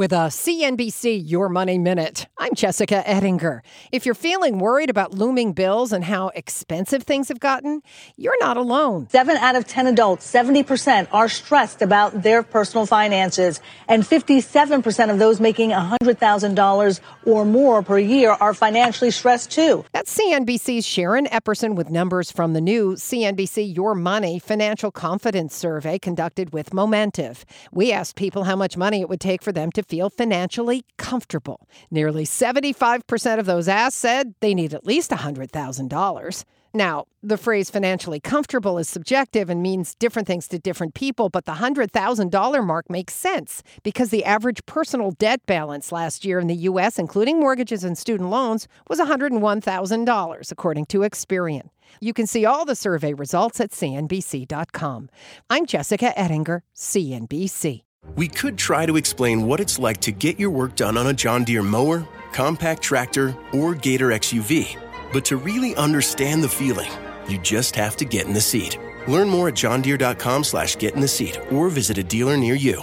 with a CNBC Your Money Minute. I'm Jessica Ettinger. If you're feeling worried about looming bills and how expensive things have gotten, you're not alone. Seven out of 10 adults, 70%, are stressed about their personal finances. And 57% of those making $100,000 or more per year are financially stressed too. That's CNBC's Sharon Epperson with numbers from the new CNBC Your Money Financial Confidence Survey conducted with Momentive. We asked people how much money it would take for them to feel financially comfortable. Nearly 75% of those asked said they need at least $100,000. Now, the phrase financially comfortable is subjective and means different things to different people, but the $100,000 mark makes sense because the average personal debt balance last year in the U.S., including mortgages and student loans, was $101,000, according to Experian. You can see all the survey results at CNBC.com. I'm Jessica Ettinger, CNBC. We could try to explain what it's like to get your work done on a John Deere mower, compact tractor, or Gator XUV. But to really understand the feeling, you just have to get in the seat. Learn more at johndeere.com slash get in the seat or visit a dealer near you.